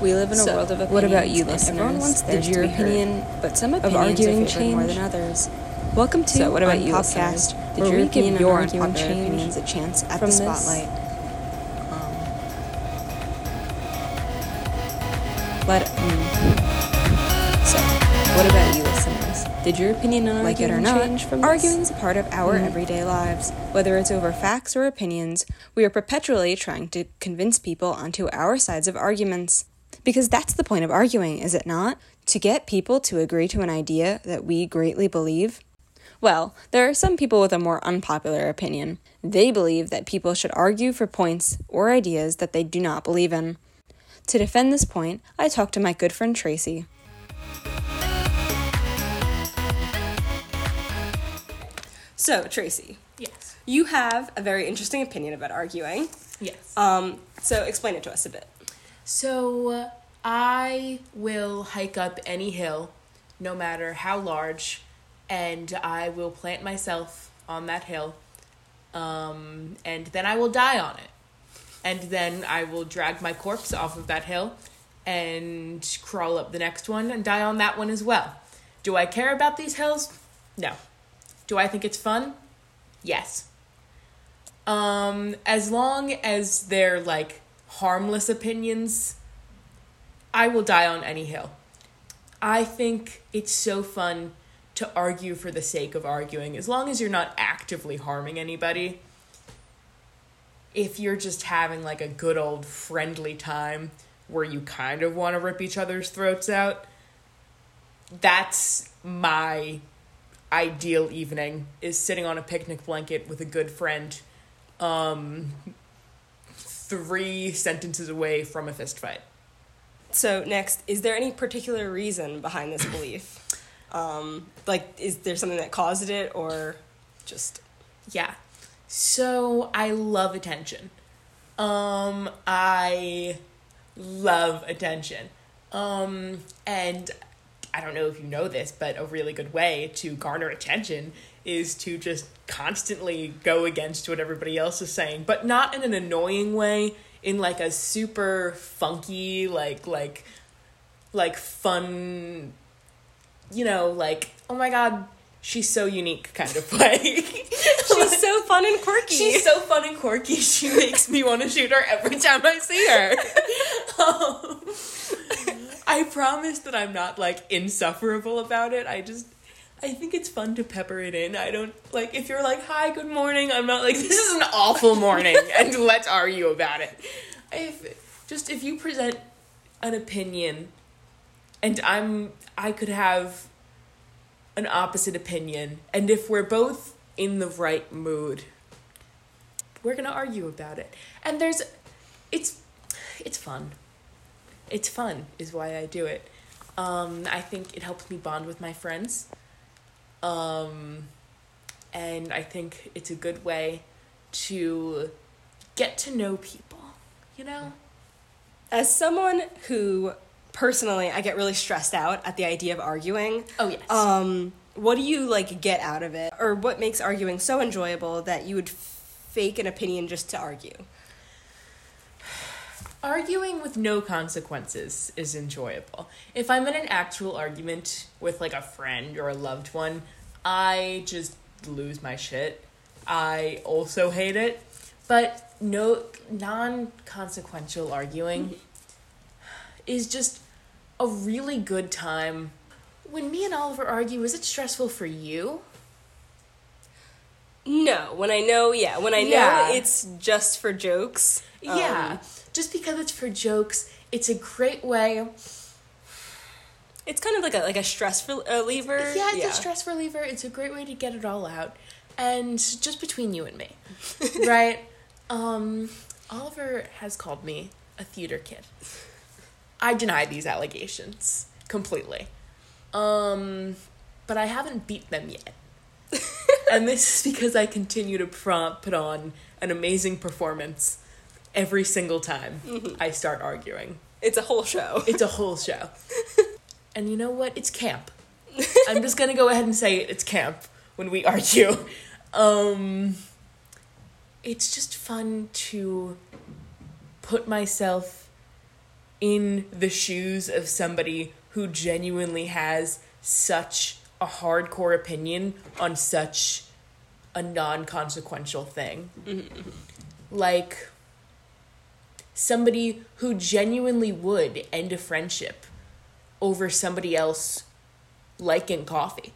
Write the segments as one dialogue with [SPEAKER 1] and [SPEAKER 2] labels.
[SPEAKER 1] We live in a
[SPEAKER 2] So,
[SPEAKER 1] world of opinions.
[SPEAKER 2] what about you, listeners?
[SPEAKER 1] Everyone wants
[SPEAKER 2] Did
[SPEAKER 1] theirs to
[SPEAKER 2] your
[SPEAKER 1] be heard,
[SPEAKER 2] opinion
[SPEAKER 1] but some
[SPEAKER 2] of
[SPEAKER 1] opinions
[SPEAKER 2] arguing
[SPEAKER 1] are favored more
[SPEAKER 2] change?
[SPEAKER 1] than others. Welcome to
[SPEAKER 2] So, what about you,
[SPEAKER 1] Podcast?
[SPEAKER 2] Did
[SPEAKER 1] where
[SPEAKER 2] your
[SPEAKER 1] we
[SPEAKER 2] opinion
[SPEAKER 1] give
[SPEAKER 2] on
[SPEAKER 1] your
[SPEAKER 2] arguing
[SPEAKER 1] unpopular
[SPEAKER 2] change
[SPEAKER 1] opinions a chance at
[SPEAKER 2] from
[SPEAKER 1] the spotlight. Um, let mm.
[SPEAKER 2] So, what about you, listeners? Did your opinion on
[SPEAKER 1] like it or not,
[SPEAKER 2] change from this?
[SPEAKER 1] arguing is a part of our
[SPEAKER 2] Mhm.
[SPEAKER 1] everyday lives. Whether it's over facts or opinions, we are perpetually trying to convince people onto our sides of arguments. Because that's the point of arguing, is it not? To get people to agree to an idea that we greatly believe? Well, there are some people with a more unpopular opinion. They believe that people should argue for points or ideas that they do not believe in. To defend this point, I talked to my good friend Tracy. So, Tracy,
[SPEAKER 3] Yes.
[SPEAKER 1] you have a very interesting opinion about arguing.
[SPEAKER 3] Yes.
[SPEAKER 1] Um, so explain it to us a bit.
[SPEAKER 3] So uh, I will hike up any hill, no matter how large, and I will plant myself on that hill, um, and then I will die on it. And then I will drag my corpse off of that hill and crawl up the next one and die on that one as well. Do I care about these hills? No. Do I think it's fun? Yes. Um, as long as they're like harmless opinions, I will die on any hill. I think it's so fun to argue for the sake of arguing, as long as you're not actively harming anybody. If you're just having like a good old friendly time where you kind of want to rip each other's throats out, that's my ideal evening is sitting on a picnic blanket with a good friend um three sentences away from a fist fight
[SPEAKER 4] So next, is there any particular reason behind this belief? Um, like, is there something that caused it, or just
[SPEAKER 3] yeah. So i love attention. Um i love attention. Um and i don't know if you know this but a really good way to garner attention is to just constantly go against what everybody else is saying but not in an annoying way in like a super funky like like like fun you know like oh my god she's so unique kind of way
[SPEAKER 4] she's so fun and quirky?
[SPEAKER 3] She's so fun and quirky. She makes me want to shoot her every time I see her. Um, I promise that I'm not like insufferable about it. I just I think it's fun to pepper it in. I don't like if you're like, "Hi, good morning." I'm not like, "This is an awful morning," and let's argue about it. If just if you present an opinion, and I'm I could have an opposite opinion, and if we're both in the right mood, we're gonna argue about it. And there's, it's, it's fun. It's fun is why I do it. Um, I think it helps me bond with my friends. Um, and I think it's a good way to get to know people. You know.
[SPEAKER 4] As someone who personally, I get really stressed out at the idea of arguing.
[SPEAKER 3] Oh yes.
[SPEAKER 4] Um, what do you like get out of it, or what makes arguing so enjoyable that you would fake an opinion just to argue?
[SPEAKER 3] Arguing with no consequences is enjoyable. If I'm in an actual argument with like a friend or a loved one, I just lose my shit. I also hate it. But no non-consequential arguing is just a really good time. When me and Oliver argue, is it stressful for you?
[SPEAKER 4] No, when I know, yeah, when I know
[SPEAKER 3] Yeah.
[SPEAKER 4] it's just for jokes. um,
[SPEAKER 3] yeah. Just because it's for jokes, it's a great way
[SPEAKER 4] it's kind of like a like a stress reliever.
[SPEAKER 3] Yeah, it's a stress reliever. It's a great way to get it all out. And just between you and me, right? Um, Oliver has called me a theater kid. I deny these allegations completely. Um, but I haven't beat them yet. and this is because I continue to put on an amazing performance every single time I start arguing.
[SPEAKER 4] It's a whole show.
[SPEAKER 3] It's a whole show. and you know what? It's camp. I'm just gonna go ahead and say it. It's camp when we argue. Um, it's just fun to put myself in the shoes of somebody who genuinely has such a hardcore opinion on such a non consequential thing. Like, somebody who genuinely would end a friendship over somebody else liking coffee.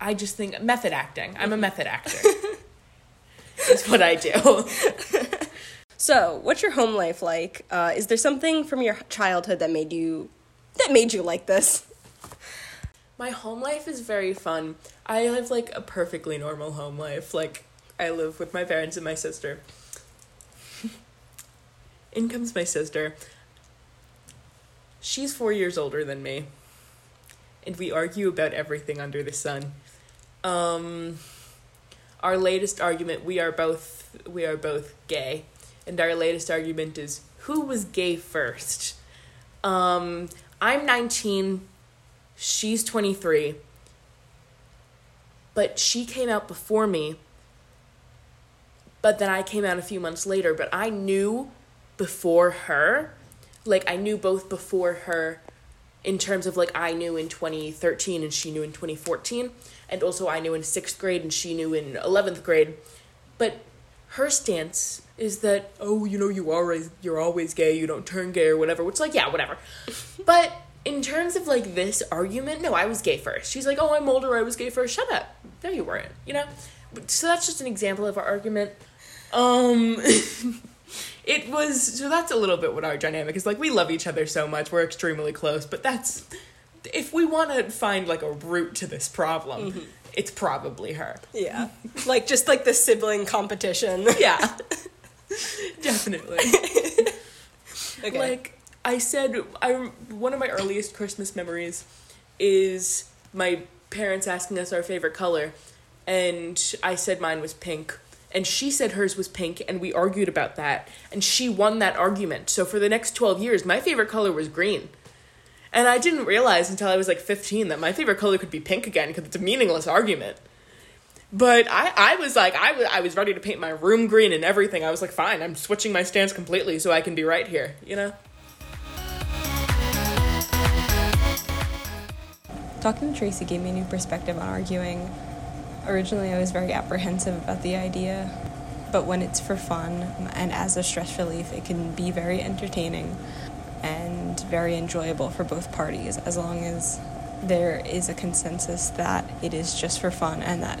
[SPEAKER 3] I just think method acting. I'm a method actor. That's what I do.
[SPEAKER 4] So, what's your home life like? Uh, is there something from your childhood that made you that made you like this?
[SPEAKER 3] My home life is very fun. I live like a perfectly normal home life. Like I live with my parents and my sister. In comes my sister. She's 4 years older than me. And we argue about everything under the sun. Um our latest argument, we are both we are both gay. And our latest argument is who was gay first? Um I'm 19 she's 23 but she came out before me but then i came out a few months later but i knew before her. Like i knew both before her in terms of like i knew in 2013 and she knew in 2014 and also i knew in sixth grade and she knew in 11th grade. But her stance is that oh you know you always you're always gay you don't turn gay or whatever which like yeah whatever. But in terms of like this argument no i was gay first. She's like oh i'm older i was gay first. Shut up. No you weren't you know? So that's just an example of our argument. Um it was so that's a little bit what our dynamic is like we love each other so much we're extremely close but that's if we want to find like a root to this problem mm-hmm. it's probably her.
[SPEAKER 4] Yeah, like just like the sibling competition.
[SPEAKER 3] yeah. Definitely.
[SPEAKER 4] Okay.
[SPEAKER 3] like I said, I one of my earliest Christmas memories is my parents asking us our favorite color, and I said mine was pink, and she said hers was pink, and we argued about that, and she won that argument. So for the next twelve years, my favorite color was green. And I didn't realize until I was like 15 that my favorite color could be pink again because it's a meaningless argument. But I, I was like, I was, I was ready to paint my room green and everything. I was like, fine, I'm switching my stance completely so I can be right here, you know?
[SPEAKER 1] Talking to Tracy gave me a new perspective on arguing. Originally, I was very apprehensive about the idea, but when it's for fun and as a stress relief, it can be very entertaining and very enjoyable for both parties as long as there is a consensus that it is just for fun and that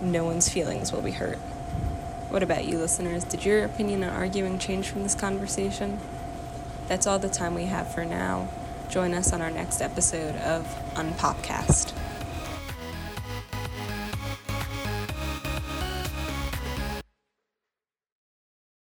[SPEAKER 1] no one's feelings will be hurt. What about you, listeners? Did your opinion on arguing change from this conversation? That's all the time we have for now. Join us on our next episode of Unpopcast.